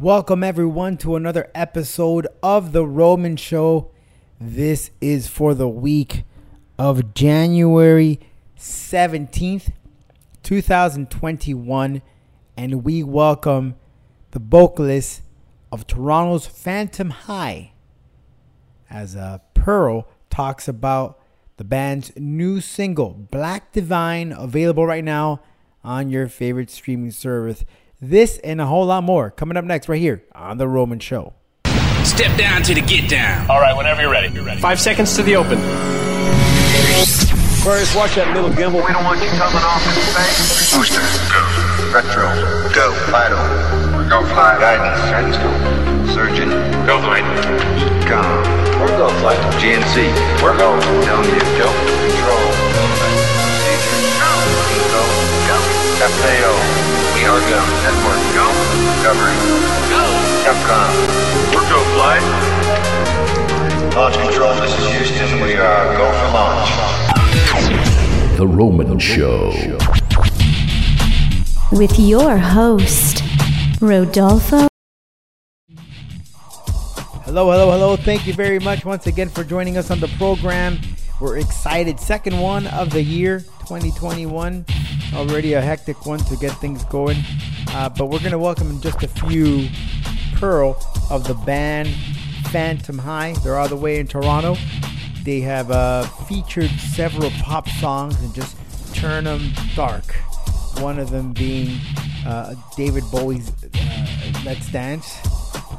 Welcome, everyone, to another episode of The Roman Show. This is for the week of January 17th, 2021, and we welcome the vocalist of Toronto's Phantom High as uh, Peril talks about the band's new single, Black Divine, available right now on your favorite streaming service. This and a whole lot more coming up next, right here on The Roman Show. Step down to the get down. All right, whenever you're ready. You're ready. Five seconds to the open. Aquarius, watch that little gimbal. We don't want you coming off in space. Booster, go. Retro, Go. Vital, Go fly. Guidance, Guidance, go. Surgeon, Go flight. Econ, We're go flight. GNC, We're go. telling you, go. Control, Procedure, Eco, Go. FAO, we are. Network, Go. Discovery, Go. Capcom, We're go flight. Launch Control, this is Houston, we are go for launch. The Roman Show. with your host, Rodolfo Hello, hello, hello. Thank you very much once again for joining us on the program. We're excited. Second one of the year, 2021. Already a hectic one to get things going. Uh, but we're going to welcome in just a few Peril of the band Phantom High. They're all the way in Toronto. They have uh, featured several pop songs and just turn them dark. One of them being uh, David Bowie's uh, Let's Dance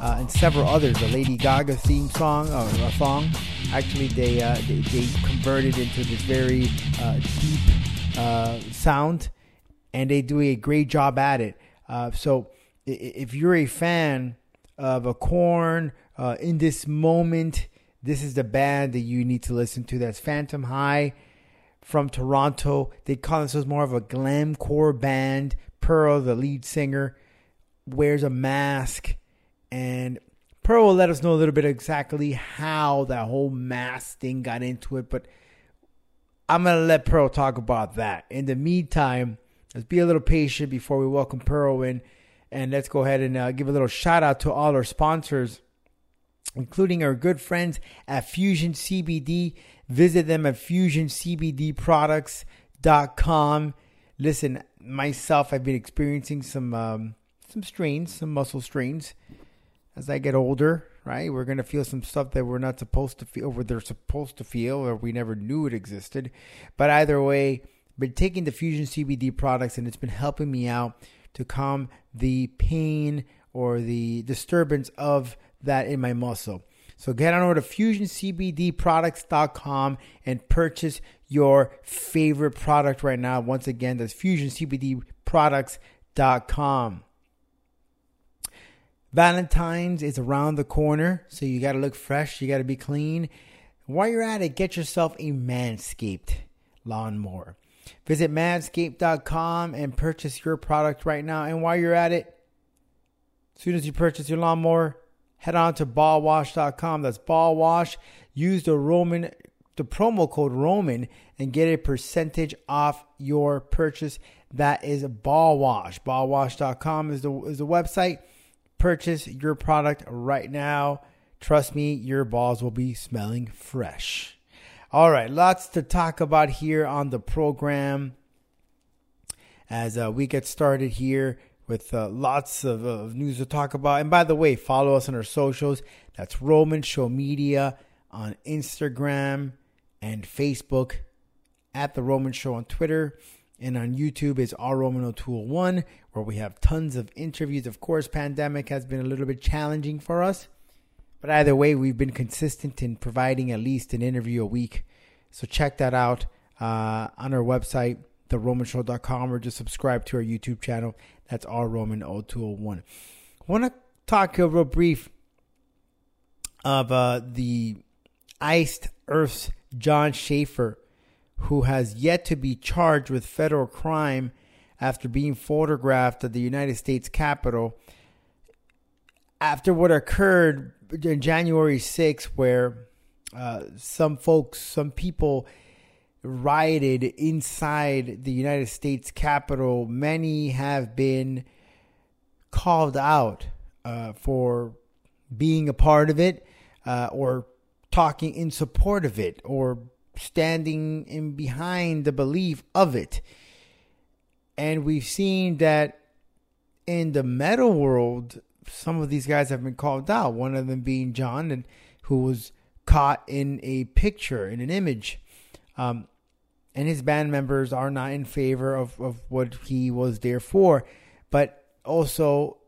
uh, and several others. A Lady Gaga theme song, or a song. Actually, they, uh, they they converted into this very uh, deep uh, sound, and they do a great job at it. Uh, so, if you're a fan of a Korn uh, in this moment, this is the band that you need to listen to. That's Phantom High from Toronto. They call themselves more of a glamcore band. Peril, the lead singer, wears a mask, and Peril will let us know a little bit exactly how that whole mass thing got into it. But I'm gonna let Peril talk about that. In the meantime, let's be a little patient before we welcome Peril in, and let's go ahead and uh, give a little shout out to all our sponsors including our good friends at Fusion CBD. Visit them at fusioncbdproducts.com. Listen, myself, I've been experiencing some um, some strains, some muscle strains as I get older. Right, we're gonna feel some stuff that we're not supposed to feel, or they're supposed to feel, or we never knew it existed. But either way, been taking the Fusion CBD products, and it's been helping me out to calm the pain or the disturbance of that in my muscle. So get on over to fusioncbdproducts.com and purchase your favorite product right now. Once again, that's fusioncbdproducts.com. Valentine's is around the corner, so you got to look fresh, you got to be clean. While you're at it, get yourself a Manscaped lawnmower. Visit manscaped.com and purchase your product right now. And while you're at it, as soon as you purchase your lawnmower, head on to ballwash.com. That's ballwash. Use the Roman the promo code Roman and get a percentage off your purchase. That is ballwash. Ballwash.com is the is the website. Purchase your product right now. Trust me, your balls will be smelling fresh. All right, lots to talk about here on the program as uh, we get started here with uh, lots of, of news to talk about. And by the way, follow us on our socials. That's Roman Show Media on Instagram and Facebook, at The Roman Show on Twitter, and on YouTube is R Roman O'Toole 1, where we have tons of interviews. Of course, pandemic has been a little bit challenging for us. But either way, we've been consistent in providing at least an interview a week. So check that out uh, on our website, theromanshow.com, or just subscribe to our YouTube channel. That's our Roman O201. I want to talk a real brief of uh, the Iced Earth's Jon Schaffer, who has yet to be charged with federal crime after being photographed at the United States Capitol after what occurred in January 6th, where uh, some folks, some people rioted inside the United States Capitol, many have been called out uh, for being a part of it uh, or talking in support of it or standing in behind the belief of it. And we've seen that in the metal world, some of these guys have been called out. One of them being John, and who was caught in a picture, in an image. Um, and his band members are not in favor of, of what he was there for. But also,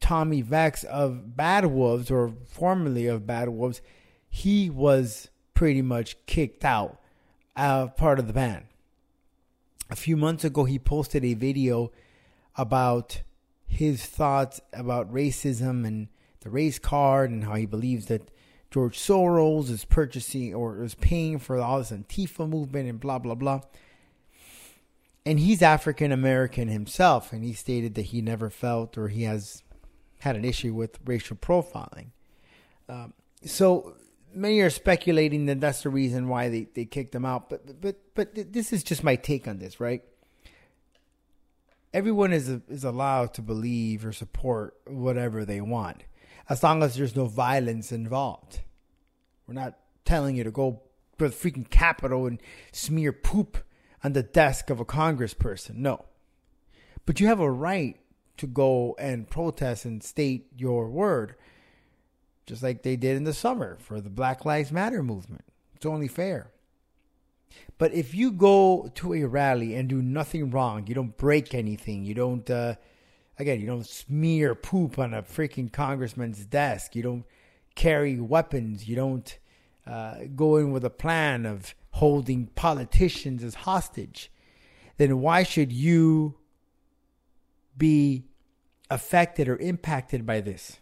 Tommy Vext of Bad Wolves, or formerly of Bad Wolves, he was pretty much kicked out uh, part of the band. A few months ago, he posted a video about his thoughts about racism and the race card and how he believes that George Soros is purchasing or is paying for all this Antifa movement and blah, blah, blah. And he's African American himself, and he stated that he never felt or he has had an issue with racial profiling. Um, so many are speculating that that's the reason why they, they kicked him out. But but but this is just my take on this, right? Everyone is is allowed to believe or support whatever they want, as long as there's no violence involved. We're not telling you to go to the freaking Capitol and smear poop on the desk of a congressperson. No, but you have a right to go and protest and state your word just like they did in the summer for the Black Lives Matter movement. It's only fair. But if you go to a rally and do nothing wrong, you don't break anything, you don't, uh, again, you don't smear poop on a freaking congressman's desk, you don't carry weapons, you don't uh, go in with a plan of holding politicians as hostage, then why should you be affected or impacted by this?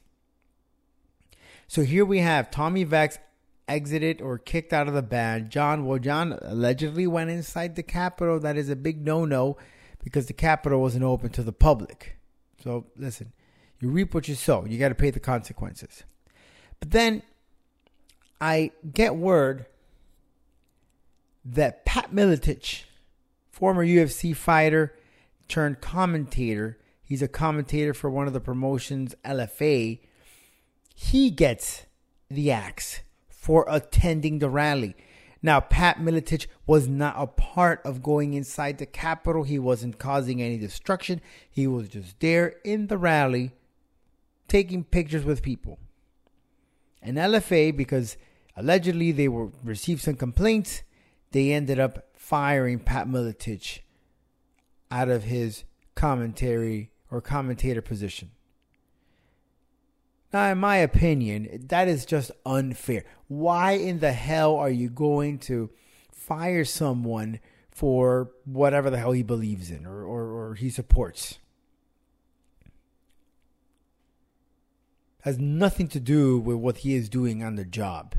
So here we have Tommy Vext exited or kicked out of the band. John, well, John allegedly went inside the Capitol. That is a big no no because the Capitol wasn't open to the public. So listen, you reap what you sow. You got to pay the consequences. But then I get word that Pat Miletich, former UFC fighter turned commentator, he's a commentator for one of the promotions, LFA he gets the axe for attending the rally. Now, Pat Miletich was not a part of going inside the Capitol. He wasn't causing any destruction. He was just there in the rally taking pictures with people. And LFA, because allegedly they were received some complaints, they ended up firing Pat Miletich out of his commentary or commentator position. Now, in my opinion, that is just unfair. Why in the hell are you going to fire someone for whatever the hell he believes in or, or, or he supports? Has nothing to do with what he is doing on the job.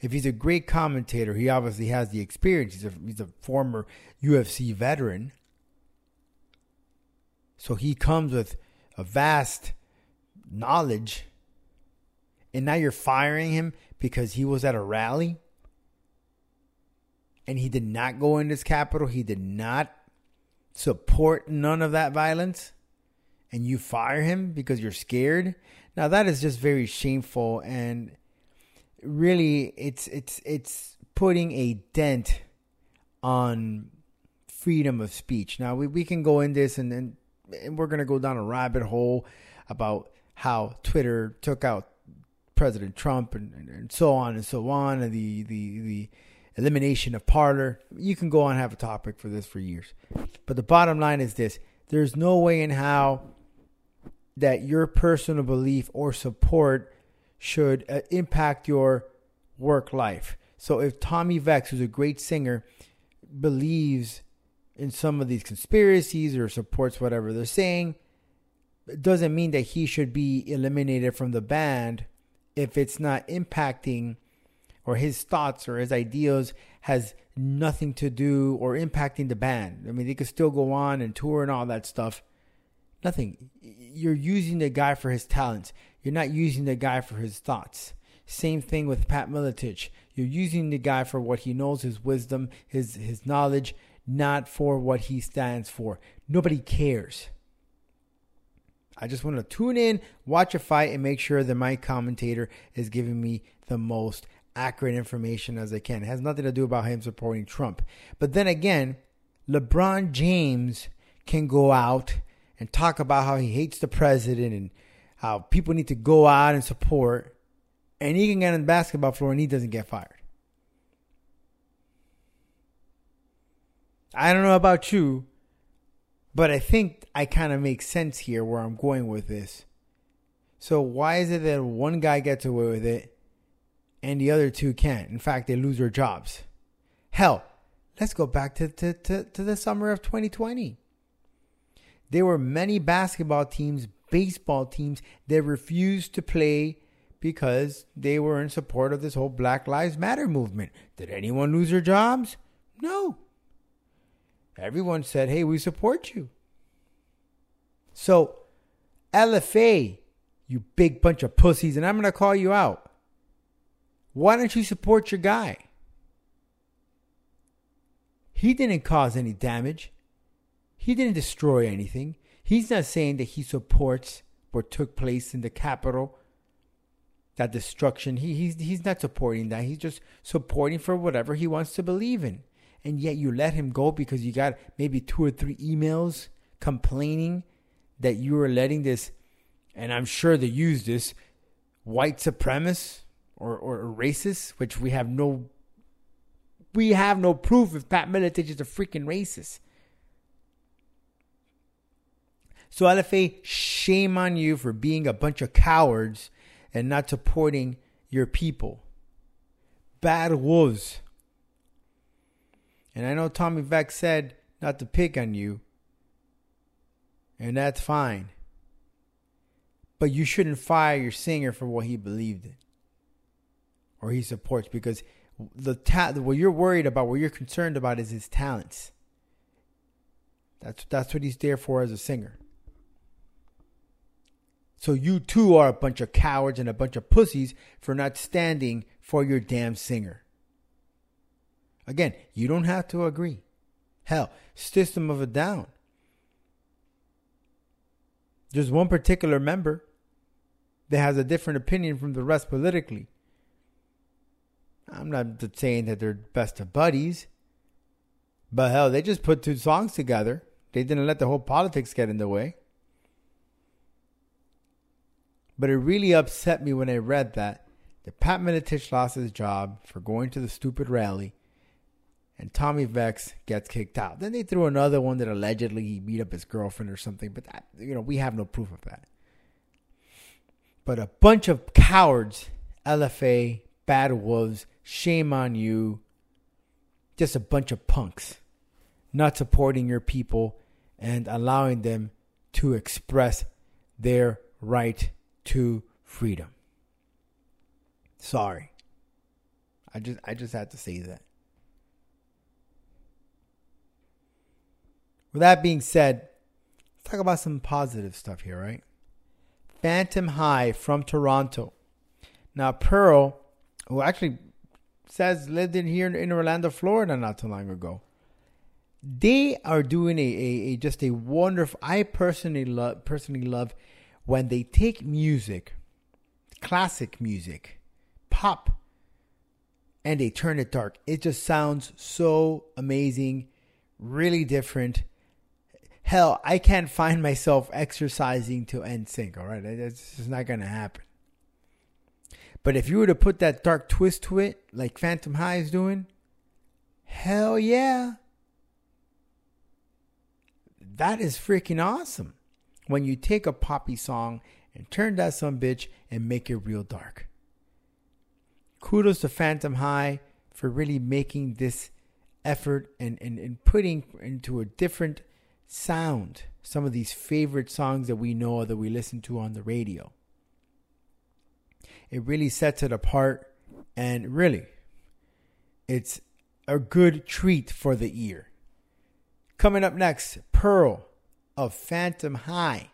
If he's a great commentator, he obviously has the experience. He's a, he's a former UFC veteran. So he comes with a vast knowledge and now you're firing him because he was at a rally and he did not go in this capital he did not support none of that violence, and you fire him because you're scared. Now that is just very shameful and really it's it's it's putting a dent on freedom of speech. Now we, we can go in this and then and we're gonna go down a rabbit hole about how Twitter took out President Trump and, and, and, so on and so on, and the, the, the elimination of Parler. You can go on have a topic for this for years. But the bottom line is this there's no way in how that your personal belief or support should uh, impact your work life. So if Tommy Vext, who's a great singer, believes in some of these conspiracies or supports whatever they're saying, doesn't mean that he should be eliminated from the band if it's not impacting or his thoughts or his ideas has nothing to do or impacting the band. I mean, they could still go on and tour and all that stuff. Nothing. You're using the guy for his talents. You're not using the guy for his thoughts. Same thing with Pat Miletich. You're using the guy for what he knows, his wisdom, his his knowledge, not for what he stands for. Nobody cares. I just want to tune in, watch a fight, and make sure that my commentator is giving me the most accurate information as I can. It has nothing to do about him supporting Trump. But then again, LeBron James can go out and talk about how he hates the president and how people need to go out and support, and he can get on the basketball floor and he doesn't get fired. I don't know about you, but I think I kind of make sense here where I'm going with this. So why is it that one guy gets away with it and the other two can't? In fact, they lose their jobs. Hell, let's go back to, to, to, to the summer of 2020. There were many basketball teams, baseball teams that refused to play because they were in support of this whole Black Lives Matter movement. Did anyone lose their jobs? No. Everyone said, hey, we support you. So, LFA, you big bunch of pussies, and I'm going to call you out. Why don't you support your guy? He didn't cause any damage. He didn't destroy anything. He's not saying that he supports what took place in the Capitol, that destruction. He, he's, he's not supporting that. He's just supporting for whatever he wants to believe in. And yet you let him go because you got maybe two or three emails complaining that you were letting this, and I'm sure they use this, white supremacist or, or racist, which we have no we have no proof if Pat Miletich is a freaking racist. So LFA, shame on you for being a bunch of cowards and not supporting your people. Bad wolves. And I know Tommy Vext said not to pick on you, and that's fine. But you shouldn't fire your singer for what he believed in or he supports because the ta- what you're worried about, what you're concerned about is his talents. That's that's what he's there for as a singer. So you too are a bunch of cowards and a bunch of pussies for not standing for your damn singer. Again, you don't have to agree. Hell, System of a Down. There's one particular member that has a different opinion from the rest politically. I'm not saying that they're best of buddies, but hell, they just put two songs together. They didn't let the whole politics get in the way. But it really upset me when I read that that Pat Miletich lost his job for going to the stupid rally, and Tommy Vext gets kicked out. Then they threw another one that allegedly he beat up his girlfriend or something, but that, you know we have no proof of that. But a bunch of cowards, LFA, bad wolves, shame on you. Just a bunch of punks, not supporting your people and allowing them to express their right to freedom. Sorry. I just I just had to say that. With that being said, let's talk about some positive stuff here, right? Phantom High from Toronto. Now Peril, who actually says lived in here in Orlando, Florida not too long ago. They are doing a, a, a just a wonderful I personally love personally love when they take music, classic music, pop, and they turn it dark. It just sounds so amazing, really different. Hell, I can't find myself exercising to NSYNC. all right? That's just not going to happen. But if you were to put that dark twist to it, like Phantom High is doing, hell yeah. That is freaking awesome when you take a poppy song and turn that some bitch and make it real dark. Kudos to Phantom High for really making this effort and, and, and putting into a different sound some of these favorite songs that we know that we listen to on the radio. It really sets it apart and really it's a good treat for the ear. Coming up next, Peril of Phantom High,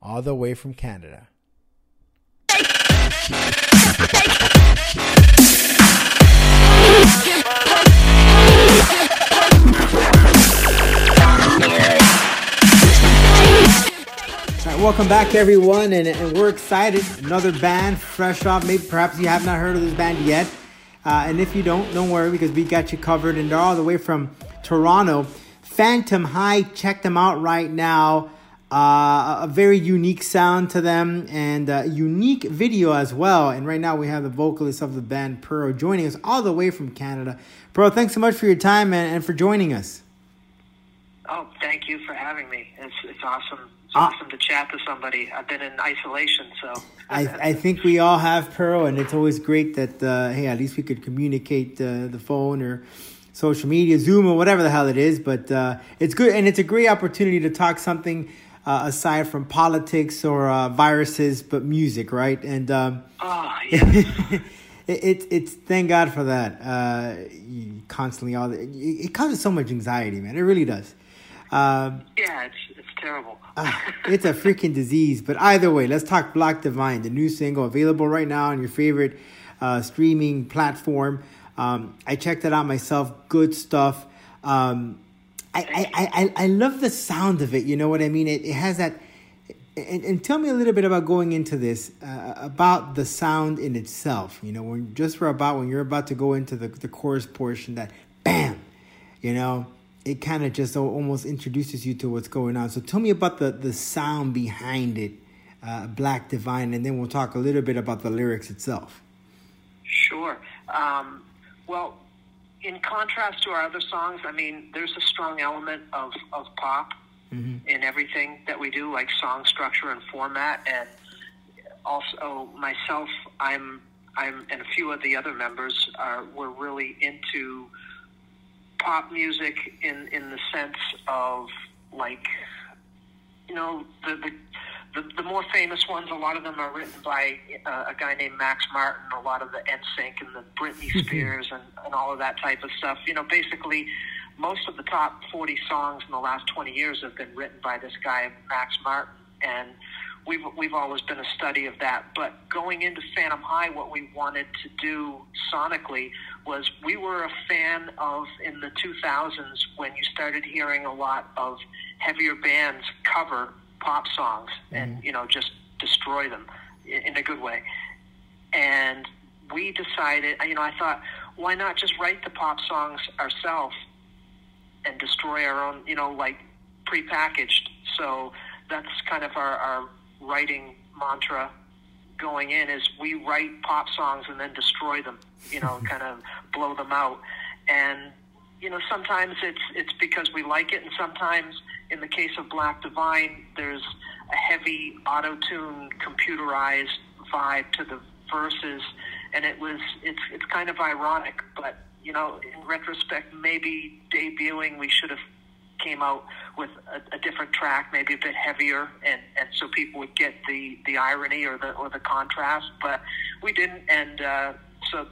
all the way from Canada. Right, welcome back, everyone, and, and, we're excited. Another band, fresh off. Maybe perhaps you have not heard of this band yet, uh, and if you don't, don't worry because we got you covered. And they're all the way from Toronto. Phantom High, check them out right now. Uh, a very unique sound to them and a unique video as well. And right now we have the vocalist of the band, Peril, joining us all the way from Canada. Peril, thanks so much for your time and, and for joining us. Oh, thank you for having me. It's, it's awesome. Awesome to chat to somebody. I've been in isolation, so. I, I think we all have Peril, and it's always great that, uh, hey, at least we could communicate uh, the phone or social media, Zoom, or whatever the hell it is. But uh, it's good, and it's a great opportunity to talk something uh, aside from politics or uh, viruses, but music, right? And um, oh, yes. it, it, it's thank God for that. Uh, constantly, all the, it, it causes so much anxiety, man. It really does. Um, yeah, it's it's terrible. uh, it's a freaking disease. But either way, let's talk Black Divine, the new single available right now on your favorite uh, streaming platform. Um, I checked it out myself. Good stuff. Um, I, I, I, I love the sound of it. You know what I mean? It, it has that. And, and tell me a little bit about going into this, uh, about the sound in itself. You know, when just for about when you're about to go into the, the chorus portion, that bam, you know, it kind of just almost introduces you to what's going on. So tell me about the, the sound behind it, uh, Black Divine, and then we'll talk a little bit about the lyrics itself. Sure. Um, well, in contrast to our other songs, I mean, there's a strong element of, of pop mm-hmm. in everything that we do, like song structure and format. And also, myself, I'm, I'm, and a few of the other members are, we're really into pop music in, in the sense of like, you know, the, the the, the more famous ones, a lot of them are written by uh, a guy named Max Martin, a lot of the NSYNC and the Britney. Spears and, and all of that type of stuff. You know, basically, most of the top 40 songs in the last 20 years have been written by this guy, Max Martin. And we've, we've always been a study of that. But going into Phantom High, what we wanted to do sonically was we were a fan of in the 2000s when you started hearing a lot of heavier bands cover pop songs and mm-hmm. you know just destroy them in a good way. And we decided, you know, I thought, why not just write the pop songs ourselves and destroy our own, you know, like prepackaged. So that's kind of our, our writing mantra going in is we write pop songs and then destroy them, you know, kind of blow them out. And you know, sometimes it's it's because we like it, and sometimes in the case of Black Divine, there's a heavy auto-tune, computerized vibe to the verses, and it was it's it's kind of ironic, but you know, in retrospect, maybe debuting we should have came out with a, a different track, maybe a bit heavier, and and so people would get the the irony or the or the contrast, but we didn't, and uh, so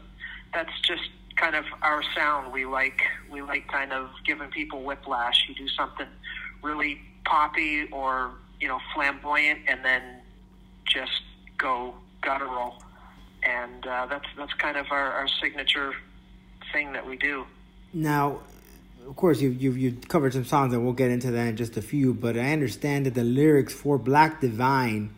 that's just kind of our sound. We like we like kind of giving people whiplash. You do something really poppy or you know flamboyant, and then just go guttural, and uh, that's that's kind of our, our signature thing that we do. Now, of course, you you you covered some songs, and we'll get into that in just a few. But I understand that the lyrics for Black Divine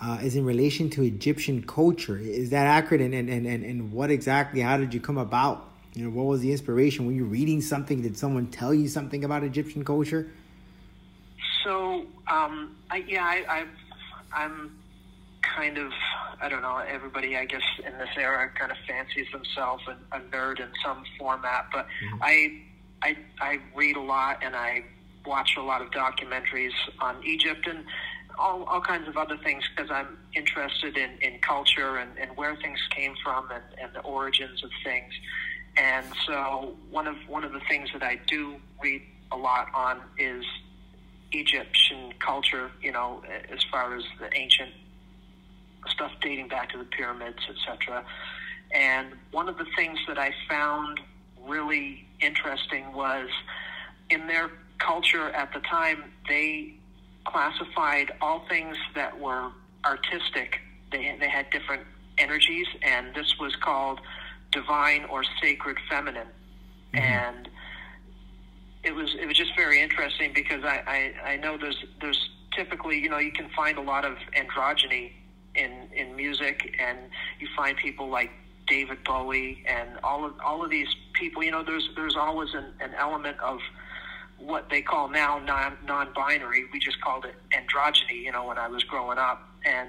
uh, is in relation to Egyptian culture. Is that accurate? And, and and and what exactly? How did you come about? You know, what was the inspiration? When you're reading something, did someone tell you something about Egyptian culture? So, um, I, yeah, I, I, I'm kind of, I don't know, everybody, I guess, in this era kind of fancies themselves a, a nerd in some format, but mm-hmm. I, I, I read a lot and I watch a lot of documentaries on Egypt and all, all kinds of other things because I'm interested in, in culture and, and where things came from and, and the origins of things. And so one of one of the things that I do read a lot on is Egyptian culture, you know, as far as the ancient stuff dating back to the pyramids, etc. And one of the things that I found really interesting was in their culture at the time, they classified all things that were artistic. They, they had different energies, and this was called divine or sacred feminine. Mm-hmm. And it was it was just very interesting because I, I, I know there's there's typically, you know, you can find a lot of androgyny in in music, and you find people like David Bowie and all of all of these people. You know, there's there's always an, an element of what they call now non non-binary. We just called it androgyny. You know, when I was growing up, and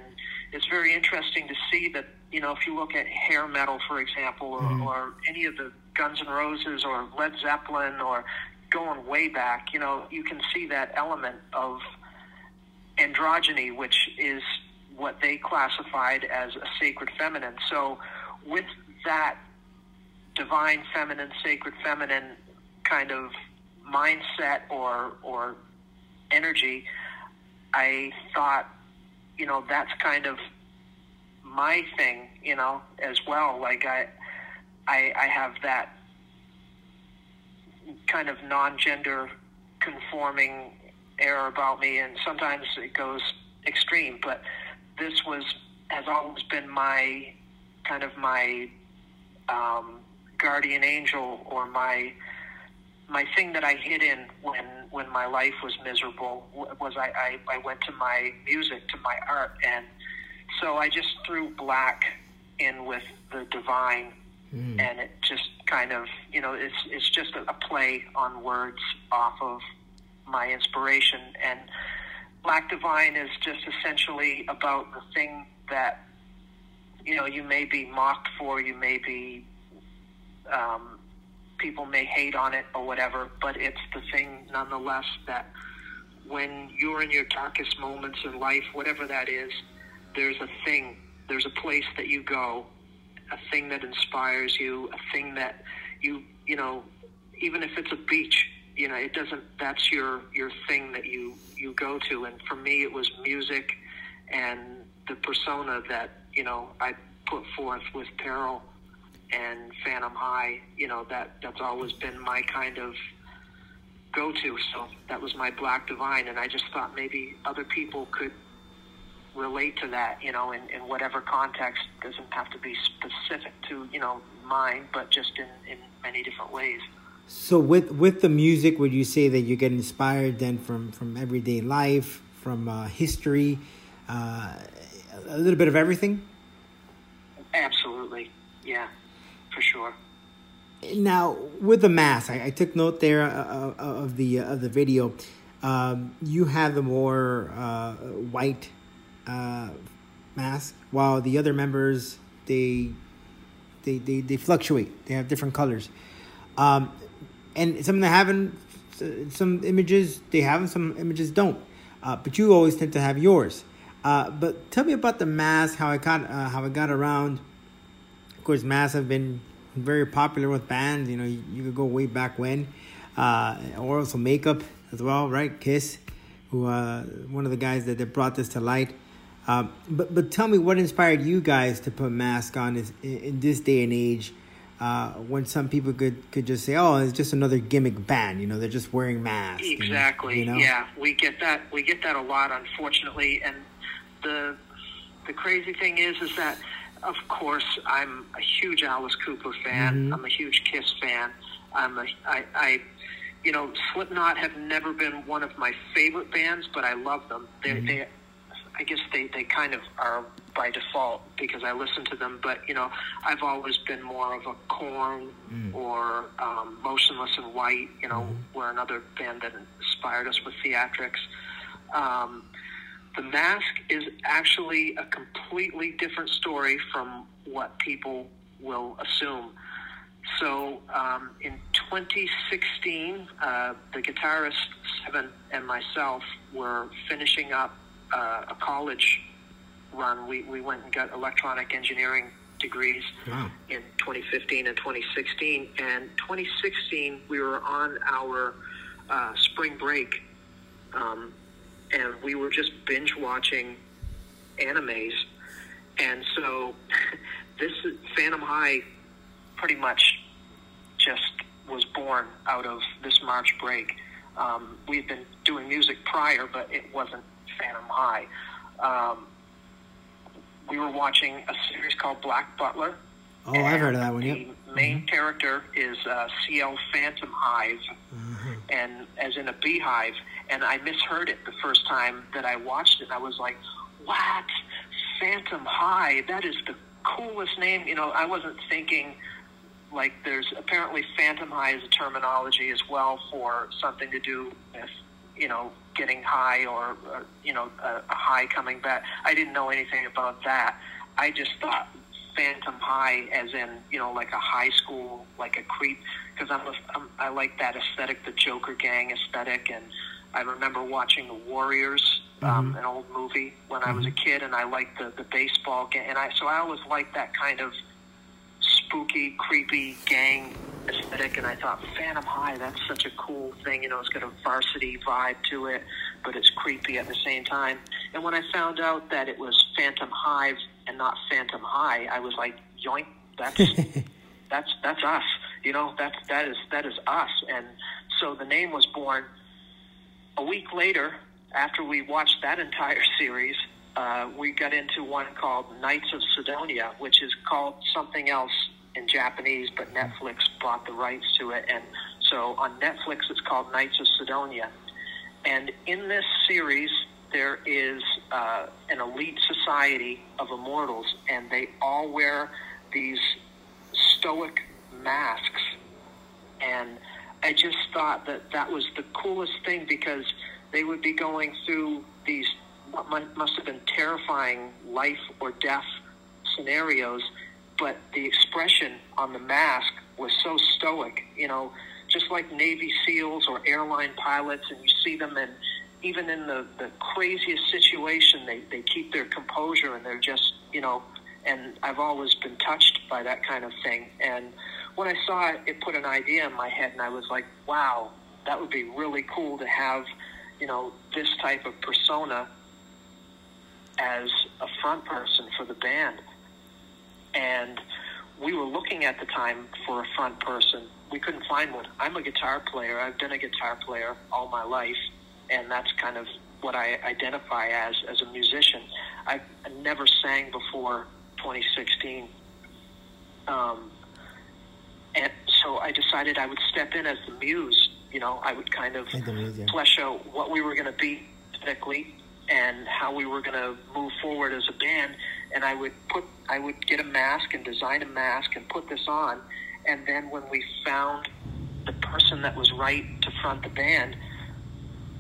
it's very interesting to see that. You know, if you look at hair metal, for example, or, mm-hmm. or any of the Guns N' Roses or Led Zeppelin, or going way back, you know, you can see that element of androgyny, which is what they classified as a sacred feminine. So, with that divine feminine, sacred feminine kind of mindset or or energy, I thought, you know, that's kind of my thing, you know, as well. Like I, I, I have that kind of non-gender conforming air about me, and sometimes it goes extreme. But this was has always been my kind of my um, guardian angel or my my thing that I hid in when when my life was miserable was I, I, I went to my music, to my art, and so I just threw black in with the divine, and it just kind of you know it's it's just a, a play on words off of my inspiration, and black divine is just essentially about the thing that you know you may be mocked for, you may be um, people may hate on it or whatever, but it's the thing nonetheless that when you're in your darkest moments in life, whatever that is, there's a thing, there's a place that you go, a thing that inspires you, a thing that you, you know, even if it's a beach, you know, it doesn't, that's your, your thing that you, you go to. And for me, it was music and the persona that, you know, I put forth with Peril and Phantom High, you know, that that's always been my kind of go to. So that was my Black Divine, and I just thought maybe other people could relate to that, you know, in, in whatever context. Doesn't have to be specific to, you know, mine, but just in, in many different ways. So with with the music, would you say that you get inspired then from from everyday life, from uh, history, uh, a little bit of everything? Absolutely, yeah, for sure. Now with the mask, I, I took note there uh, uh, of the uh, of the video. Um, you have the more uh, white uh, mask, while the other members they they they, they fluctuate. They have different colors. Um, and some that haven't some images they have and some images don't. Uh, but you always tend to have yours. Uh, but tell me about the mask, how I got uh, how I got around. Of course, masks have been very popular with bands. You know, you, you could go way back when, uh, or also makeup as well, right? Kiss, who uh, one of the guys that, that brought this to light. Um, but but tell me what inspired you guys to put mask on is, in, in this day and age. Uh, when some people could, could just say, "Oh, it's just another gimmick band," you know, they're just wearing masks. Exactly. You know? Yeah, we get that. We get that a lot, unfortunately. And the the crazy thing is, is that of course I'm a huge Alice Cooper fan. Mm-hmm. I'm a huge Kiss fan. I'm a I, I you know Slipknot have never been one of my favorite bands, but I love them. They Mm-hmm. they I guess they, they kind of are by default because I listen to them. But you know, I've always been more of a Korn or um, Motionless in White. You know, were another band that inspired us with theatrics. Um, the Mask is actually a completely different story from what people will assume. So um, in 2016, uh, the guitarist Seven and myself were finishing up uh, a college run. We, we went and got electronic engineering degrees Wow. in 2015 and 2016. And 2016, we were on our uh, spring break, um, and we were just binge watching animes. And so, this Phantom High pretty much just was born out of this March break. Um, we had been doing music prior, but it wasn't Phantom High. Um, we were watching a series called Black Butler. Oh, I've heard of that one. The Yep. main character is uh, Ciel Phantom Hive, and as in a beehive. And I misheard it the first time that I watched it. I was like, "What? Phantom High? That is the coolest name." You know, I wasn't thinking like there's apparently Phantom High is a terminology as well for something to do with you know getting high or, or you know a, a high coming back. I didn't know anything about that. I just thought Phantom High as in you know like a high school like a creep because I'm, a, I'm I like that aesthetic, the Joker gang aesthetic, and I remember watching The Warriors, um, an old movie when I was a kid, and I liked the the baseball game, and I so I always liked that kind of spooky, creepy gang aesthetic, and I thought Phantom High, that's such a cool thing. You know, it's got a varsity vibe to it, but it's creepy at the same time. And when I found out that it was Phantom Hive and not Phantom High, I was like, yoink, that's that's that's us. You know, that's that is that is us. And so the name was born a week later after we watched that entire series. Uh, we got into one called Knights of Sidonia, which is called something else in Japanese, but Netflix bought the rights to it. And so on Netflix, it's called Knights of Sidonia. And in this series, there is uh, an elite society of immortals, and they all wear these stoic masks. And I just thought that that was the coolest thing because they would be going through these what must have been terrifying life or death scenarios, but the expression on the mask was so stoic, you know, just like Navy SEALs or airline pilots, and you see them and even in the, the craziest situation, they, they keep their composure and they're just, you know, and I've always been touched by that kind of thing. And when I saw it, it put an idea in my head, and I was like, wow, that would be really cool to have, you know, this type of persona as a front person for the band. And we were looking at the time for a front person. We couldn't find one. I'm a guitar player. I've been a guitar player all my life, and that's kind of what I identify as as a musician. I I never sang before 2016, um, I decided I would step in as the muse. You know, I would kind of Like the muse, yeah. flesh out what we were going to be aesthetically and how we were going to move forward as a band. And I would put, I would get a mask and design a mask and put this on. And then when we found the person that was right to front the band,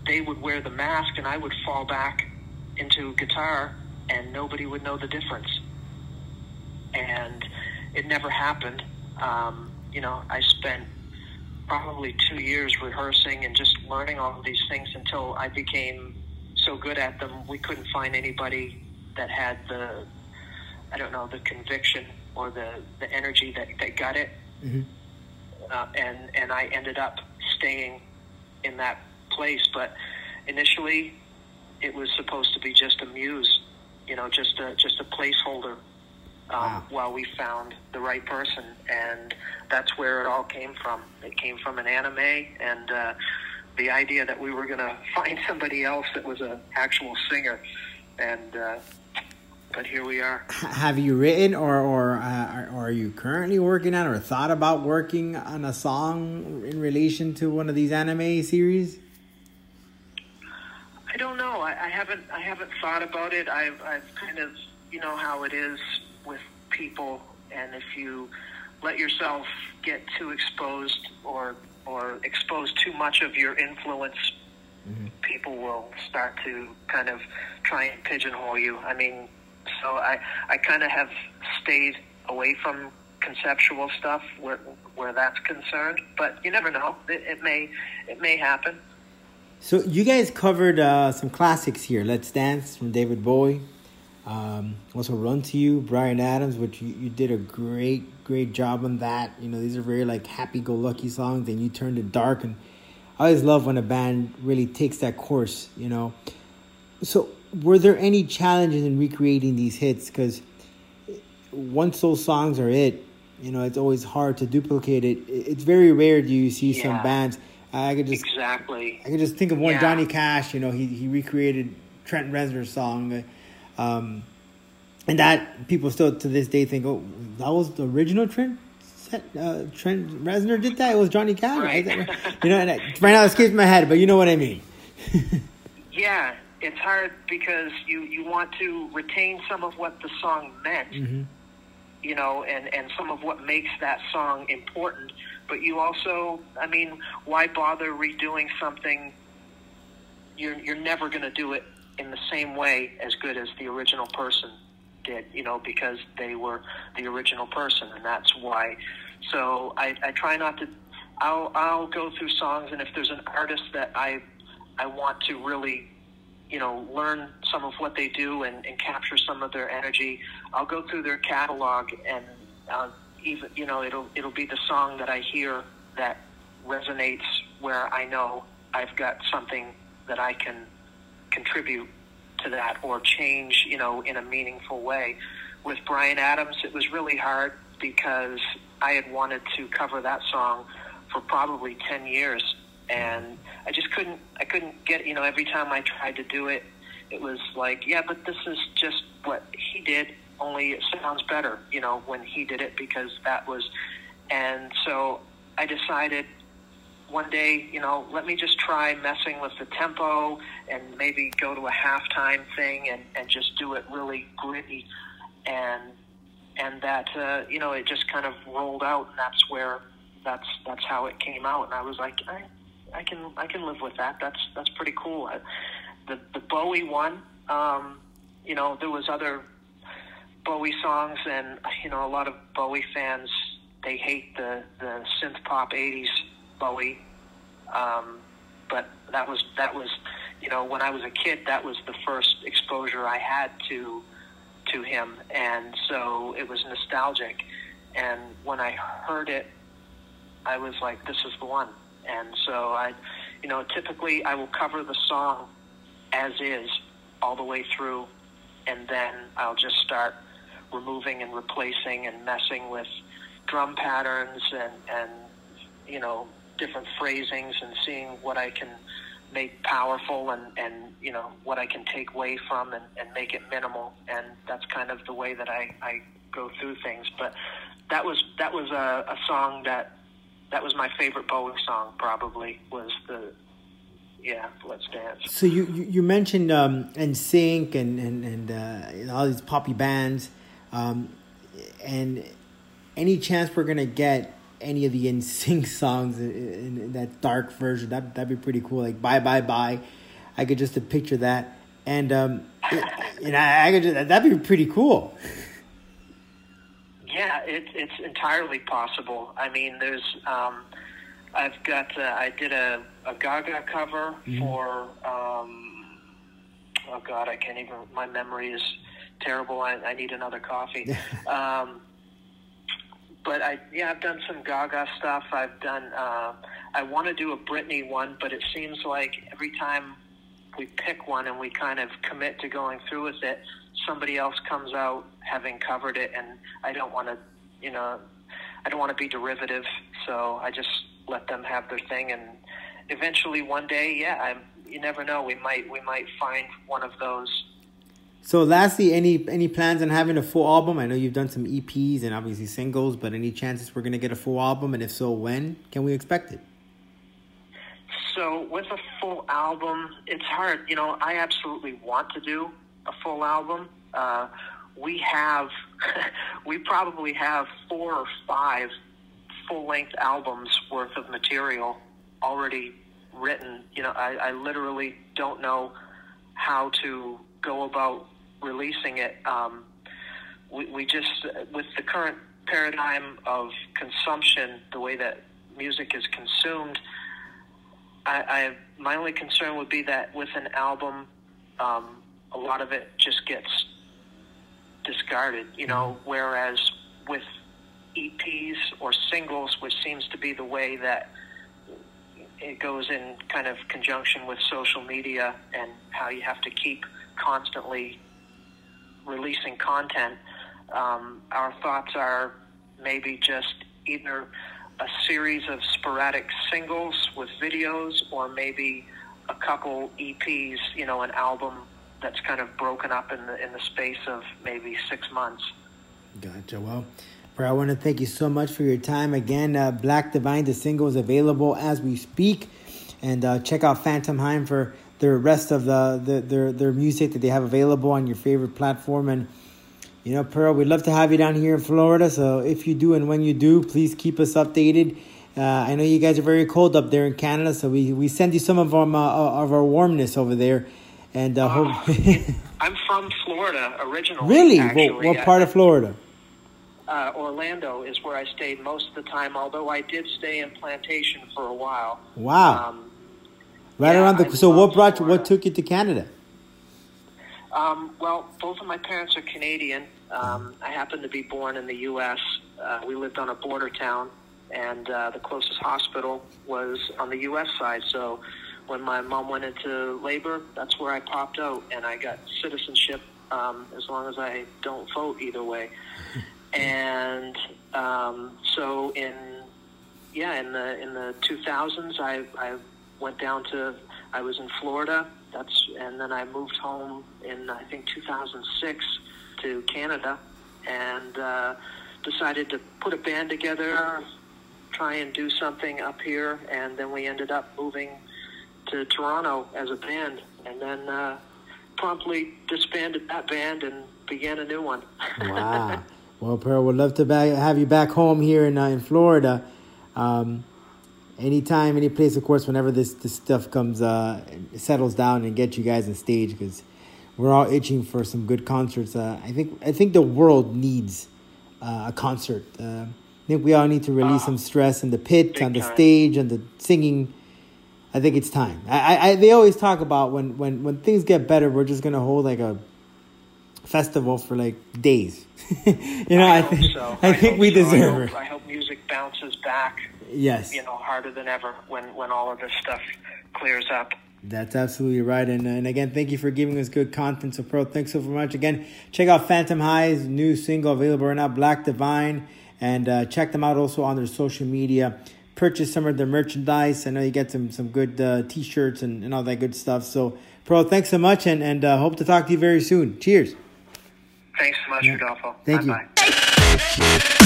they would wear the mask and I would fall back into guitar and nobody would know the difference. And it never happened. Um, you know, I spent probably two years rehearsing and just learning all of these things until I became so good at them. We couldn't find anybody that had the, I don't know, the conviction or the, the energy that, that got it. Uh, and, and I ended up staying in that place. But initially, it was supposed to be just a muse, you know, just a, just a placeholder um, while we found the right person. And that's where it all came from. It came from an anime and uh, the idea that we were going to find somebody else that was an actual singer. And uh, but here we are. Have you written or or, uh, or are you currently working on or thought about working on a song in relation to one of these anime series? I don't know. I, I haven't. I haven't thought about it. I've. I've kind of. You know how it is with people, and if you let yourself get too exposed or or expose too much of your influence, people will start to kind of try and pigeonhole you. I mean, so I. I kind of have stayed away from conceptual stuff where where that's concerned. But you never know. It, it may. It may happen. So you guys covered uh, some classics here. Let's Dance from David Bowie. Um, also Run to You, Bryan Adams, which you, you did a great, great job on that. You know, these are very like happy-go-lucky songs, and you turned it dark. And I always love when a band really takes that course. You know, so were there any challenges in recreating these hits? Because once those songs are it, you know, it's always hard to duplicate it. It's very rare do you see some bands. I could just Exactly. I can just think of one Yeah. Johnny Cash. You know, he he recreated Trent Reznor's song, um, and that people still to this day think, oh, that was the original Trent that uh, Trent Reznor did that? It was Johnny Cash, Right. right? you know, and I, right now it escapes my head, but you know what I mean. Yeah, it's hard because you you want to retain some of what the song meant, you know, and and some of what makes that song important. But you also, I mean, why bother redoing something? You're you're never going to do it in the same way as good as the original person did, you know, because they were the original person, and that's why. So I, I try not to. I'll I'll go through songs, and if there's an artist that I I want to really, you know, learn some of what they do and, and capture some of their energy, I'll go through their catalog, and uh, even you know, it'll it'll be the song that I hear that resonates where I know I've got something that I can contribute to that or change, you know, in a meaningful way. With Bryan Adams, it was really hard because I had wanted to cover that song for probably 10 years and I just couldn't I couldn't get, you know, every time I tried to do it, it was like, yeah, but this is just what he did, only it sounds better, you know, when he did it because that was and so I decided one day, you know, let me just try messing with the tempo and maybe go to a halftime thing and, and just do it really gritty. And and that uh, you know it just kind of rolled out and that's where that's that's how it came out. And I was like I I can I can live with that. That's that's pretty cool. I, the the Bowie one um, you know there was other Bowie songs and you know a lot of Bowie fans they hate the the synth pop 80s Bowie. Um, but that was that was you know when I was a kid that was the first exposure I had to to him. And so it was nostalgic. And when I heard it I was like this is the one. And so I you know typically I will cover the song as is all the way through and then I'll just start removing and replacing and messing with drum patterns and and you know different phrasings and seeing what I can make powerful and and you know what I can take away from and, and make it minimal. And that's kind of the way that I, I go through things. But that was that was a, a song that that was my favorite Bowie song probably was the yeah Let's Dance. So you you, mentioned um, NSYNC and and and uh, all these poppy bands, um, and any chance we're gonna get any of the NSYNC songs in, in that dark version? That that'd be pretty cool. Like bye bye bye, I could just picture that, and um, it, and I, I could just, that'd be pretty cool. Yeah, it, it's entirely possible. I mean, there's, um, I've got, uh, I did a, a Gaga cover for, um, oh God, I can't even, my memory is terrible. I, I need another coffee. um, but I, yeah, I've done some Gaga stuff. I've done, uh, I want to do a Britney one, but it seems like every time we pick one and we kind of commit to going through with it, somebody else comes out having covered it, and I don't want to, you know, I don't want to be derivative, so I just let them have their thing, and eventually one day, yeah, I'm, you never know, we might we might find one of those. So, lastly, any any plans on having a full album? I know you've done some EPs and obviously singles, but any chances we're gonna get a full album? And if so, when can we expect it? So with a full album, it's hard. You know, I absolutely want to do a full album. Uh, we have, we probably have four or five full-length albums worth of material already written. You know, I, I literally don't know how to go about releasing it. Um, we, we just, with the current paradigm of consumption, the way that music is consumed, I, I my only concern would be that with an album, um, a lot of it just gets discarded. You know, whereas with EPs or singles, which seems to be the way that it goes in kind of conjunction with social media and how you have to keep constantly releasing content. Um, our thoughts are maybe just either a series of sporadic singles with videos or maybe a couple EPs, you know, an album that's kind of broken up in the in the space of maybe six months. Gotcha. Well, Bro, I want to thank you so much for your time. Again, uh, Black Divine, the single is available as we speak. And uh, check out Phantom Heim for the rest of the, the their their music that they have available on your favorite platform. And you know, Peril, we'd love to have you down here in Florida. So if you do and when you do, please keep us updated. Uh, I know you guys are very cold up there in Canada, so we, we send you some of our uh, of our warmness over there. And uh, hope. I'm from Florida originally. really? Actually. What, what part of Florida? uh, Orlando is where I stayed most of the time. Although I did stay in Plantation for a while. Wow. Um, right yeah, around the. I So what brought you? What took you to Canada? Um, well, both of my parents are Canadian. Um, I happened to be born in the U.S. Uh, we lived on a border town, and uh, the closest hospital was on the U.S. side. So when my mom went into labor, that's where I popped out, and I got citizenship um, as long as I don't vote either way. and um, so in yeah, in the in the 2000s, I I went down to I was in Florida. That's and then I moved home in I think 2006 to Canada, and uh, decided to put a band together, try and do something up here, and then we ended up moving to Toronto as a band, and then uh, promptly disbanded that band and began a new one. Wow. well, Peril, would love to have you back home here in uh, in Florida. Um, anytime, any place, of course, whenever this this stuff comes uh, settles down and get you guys on stage because we're all itching for some good concerts. Uh, I think I think the world needs uh, a concert. Uh, I think we all need to release some stress in the pit, on the time. stage, and the singing. I think it's time. I, I, I they always talk about when, when, when things get better, we're just gonna hold like a festival for like days. you know, I, hope think so. I think we so. I deserve hope, it. I hope music bounces back, Yes, you know, harder than ever when when all of this stuff clears up. that's absolutely right. And and again, thank you for giving us good content. So, Pro, thanks so much. Again, check out Phantom High's new single available right now, Black Divine, and uh, check them out also on their social media. Purchase some of their merchandise. I know you get some some good uh, t-shirts and, and all that good stuff. So, Pro, thanks so much, and and uh, hope to talk to you very soon. Cheers. Thanks so much, Rodolfo. Thank you.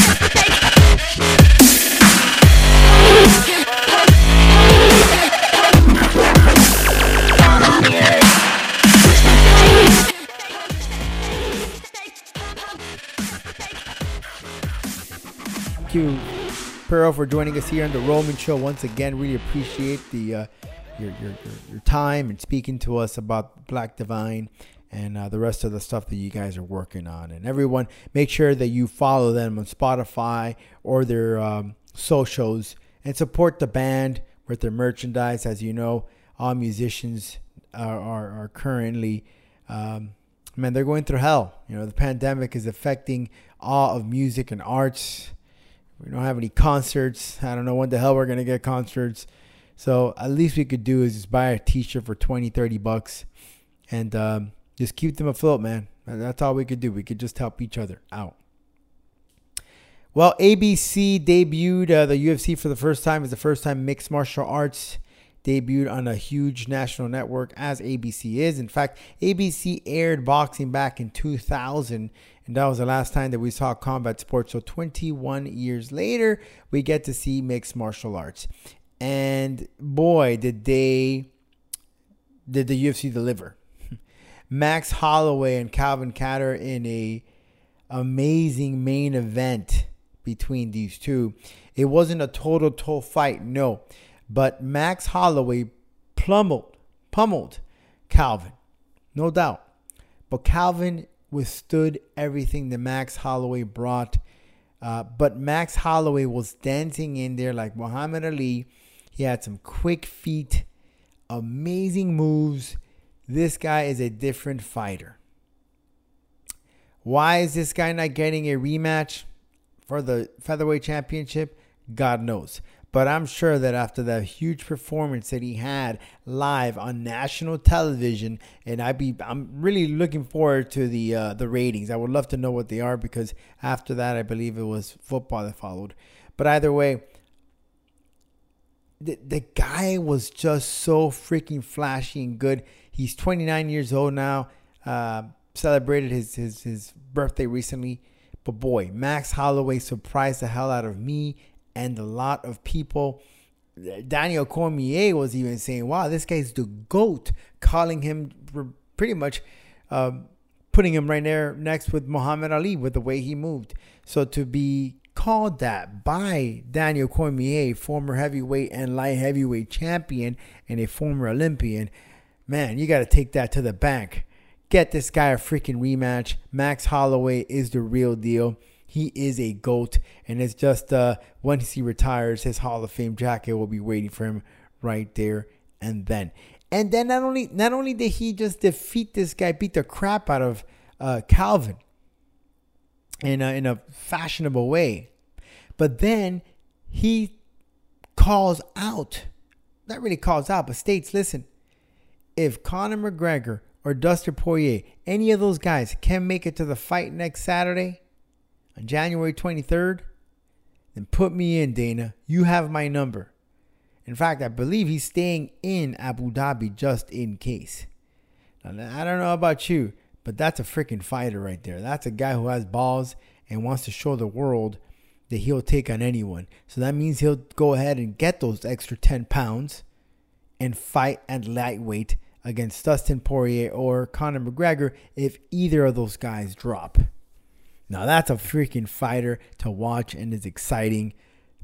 Thank you, Peril, for joining us here on the Roman Show once again. Really appreciate the uh, your, your your your time and speaking to us about Black Divine and uh, the rest of the stuff that you guys are working on. And everyone, make sure that you follow them on Spotify or their um, socials and support the band with their merchandise. As you know, all musicians are are, are currently. Um, man, they're going through hell. You know, the pandemic is affecting all of music and arts. We don't have any concerts. I don't know when the hell we're going to get concerts. So at least we could do is just buy a t-shirt for 20, 30 bucks and um, just keep them afloat, man. That's all we could do. We could just help each other out. Well, ABC debuted uh, the UFC for the first time. It's the first time mixed martial arts debuted on a huge national network as ABC is. In fact, ABC aired boxing back in 2000, and that was the last time that we saw combat sports. So 21 years later, we get to see mixed martial arts. And boy, did they did the UFC deliver. Max Holloway and Calvin Kattar in a amazing main event between these two. It wasn't a total toe fight, no. But Max Holloway pummeled, pummeled Calvin, no doubt. But Calvin withstood everything that Max Holloway brought. Uh, but Max Holloway was dancing in there like Muhammad Ali. He had some quick feet, amazing moves. This guy is a different fighter. Why is this guy not getting a rematch for the featherweight championship? God knows. But I'm sure that after that huge performance that he had live on national television, and I be I'm really looking forward to the uh, the ratings. I would love to know what they are because after that, I believe it was football that followed. But either way, the, the guy was just so freaking flashy and good. He's 29 years old now. Uh, celebrated his, his his birthday recently, But boy, Max Holloway surprised the hell out of me and a lot of people. Daniel Cormier was even saying, wow, this guy's the GOAT, calling him pretty much uh, putting him right there next with Muhammad Ali with the way he moved. So to be called that by Daniel Cormier, former heavyweight and light heavyweight champion and a former Olympian, man, you got to take that to the bank. Get this guy a freaking rematch. Max Holloway is the real deal. He is a GOAT. And it's just uh, once he retires, his Hall of Fame jacket will be waiting for him right there and then. And then not only not only did he just defeat this guy, beat the crap out of uh, Calvin in a, in a fashionable way, but then he calls out, not really calls out, but states, listen, if Conor McGregor or Dustin Poirier, any of those guys can make it to the fight next Saturday on January 23rd, then put me in, Dana. You have my number. In fact, I believe he's staying in Abu Dhabi just in case. Now, I don't know about you, but that's a freaking fighter right there. That's a guy who has balls and wants to show the world that he'll take on anyone. So that means he'll go ahead and get those extra 10 pounds and fight at lightweight against Dustin Poirier or Conor McGregor if either of those guys drop. Now that's a freaking fighter to watch and is exciting.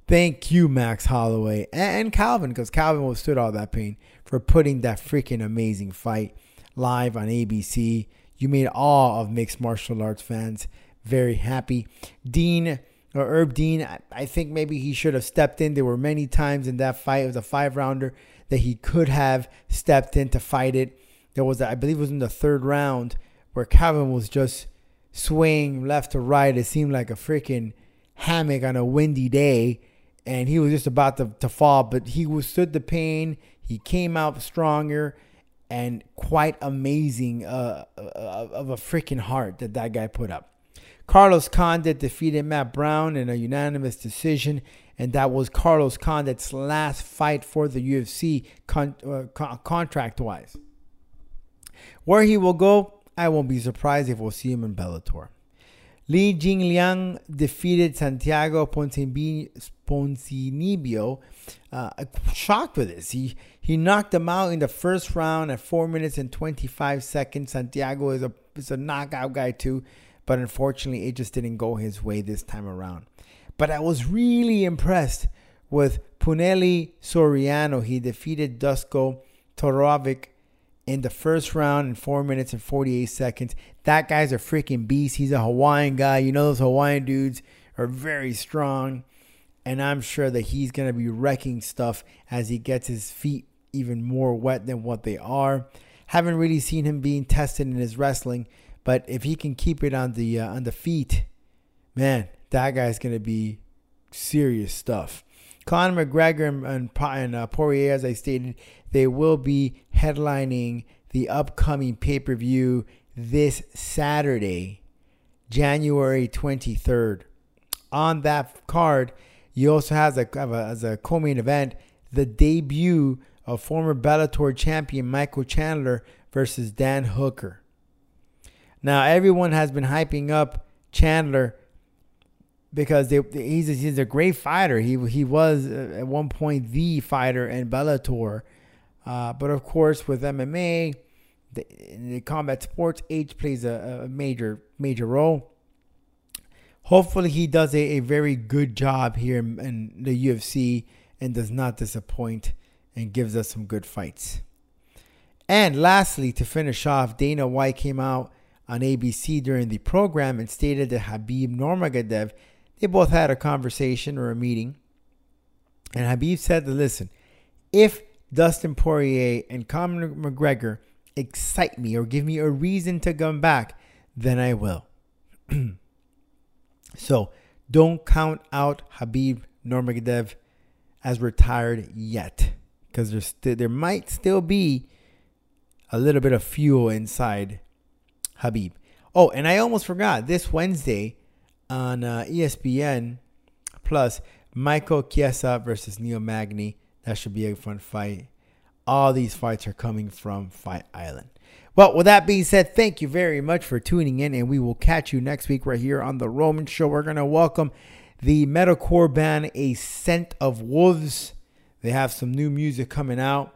Thank you, Max Holloway and Calvin, because Calvin withstood all that pain for putting that freaking amazing fight live on ABC. You made all of mixed martial arts fans very happy. Dean or Herb Dean, I think maybe he should have stepped in. There were many times in that fight. It was a five rounder that he could have stepped in to fight it. There was, I believe, it was in the third round where Calvin was just swaying left to right. It seemed like a freaking hammock on a windy day, and he was just about to, to fall. But he withstood the pain. He came out stronger and quite amazing uh, uh of a freaking heart that that guy put up. Carlos Condit defeated Matt Brown in a unanimous decision, and that was Carlos Condit's last fight for the UFC con- uh, con- contract wise. Where he will go, I won't be surprised if we'll see him in Bellator. Li Jingliang defeated Santiago Ponzinibbio. Uh, shocked with this. He he knocked him out in the first round at four minutes and 25 seconds. Santiago is a is a knockout guy too but unfortunately, it just didn't go his way this time around. But I was really impressed with Punahele Soriano. He defeated Dusko Todorovic in the first round in 4 minutes and 48 seconds. That guy's a freaking beast. He's a Hawaiian guy. You know, those Hawaiian dudes are very strong. And I'm sure that he's going to be wrecking stuff as he gets his feet even more wet than what they are. Haven't really seen him being tested in his wrestling, but if he can keep it on the uh, on the feet, man, that guy's gonna be serious stuff. Conor McGregor and, and, and uh, Poirier, as I stated, they will be headlining the upcoming pay per view this Saturday, January 23rd. On that card, you also have a, have a, as a co main event the debut of former Bellator champion Michael Chandler versus Dan Hooker. Now everyone has been hyping up Chandler because they, he's a, he's a great fighter. He he was uh, at one point the fighter in Bellator, uh, but of course with MMA, the, the combat sports, age plays a, a, major major role. Hopefully, he does a, a very good job here in, in the UFC and does not disappoint and gives us some good fights. And lastly, to finish off, Dana White came out on ABC during the program and stated that Khabib Nurmagomedov, they both had a conversation or a meeting. And Khabib said that, listen, if Dustin Poirier and Conor McGregor excite me or give me a reason to come back, then I will. so don't count out Khabib Nurmagomedov as retired yet, because there's st- there might still be a little bit of fuel inside Khabib. Oh, and I almost forgot this Wednesday on uh, ESPN Plus, Michael Chiesa versus Neil Magny. That should be a fun fight. All these fights are coming from Fight Island. Well, with that being said, thank you very much for tuning in, and we will catch you next week right here on The Roman Show. We're going to welcome the metalcore band A Scent of Wolves. They have some new music coming out,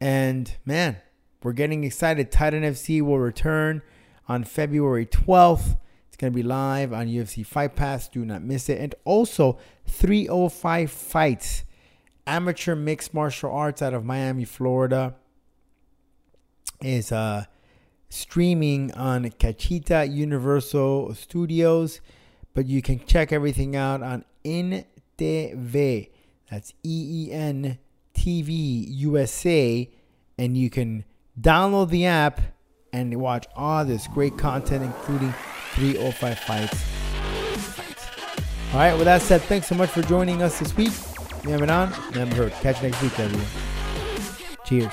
and man, we're getting excited. Titan FC will return on February 12th. Going to be live on UFC Fight Pass. Do not miss it. And also, 305 Fights, amateur mixed martial arts out of Miami, Florida is uh, streaming on Cachita Universal Studios, but you can check everything out on INTV. That's E E N T V USA, and you can download the app and watch all this great content, including 305 fights. All right, with that said, thanks so much for joining us this week. It on, never heard. Catch you next week, everyone. Cheers.